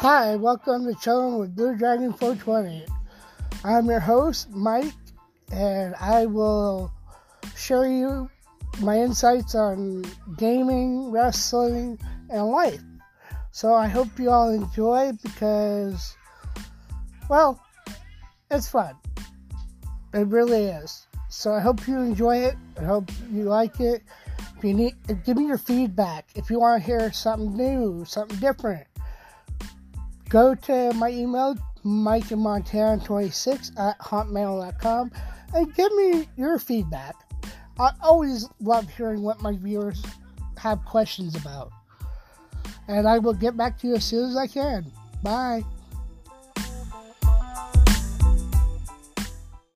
Hi, welcome to Chilling with Blue Dragon 420. I'm your host, Mike, and I will share you my insights on gaming, wrestling, and life. So I hope you all enjoy because, well, it's fun. It really is. So I hope you enjoy it. I hope you like it. If you need, give me your feedback. If you want to hear something new, something different, go to my email, mikeandmontana26 at hotmail.com, and give me your feedback. I always love hearing what my viewers have questions about. And I will get back to you as soon as I can. Bye.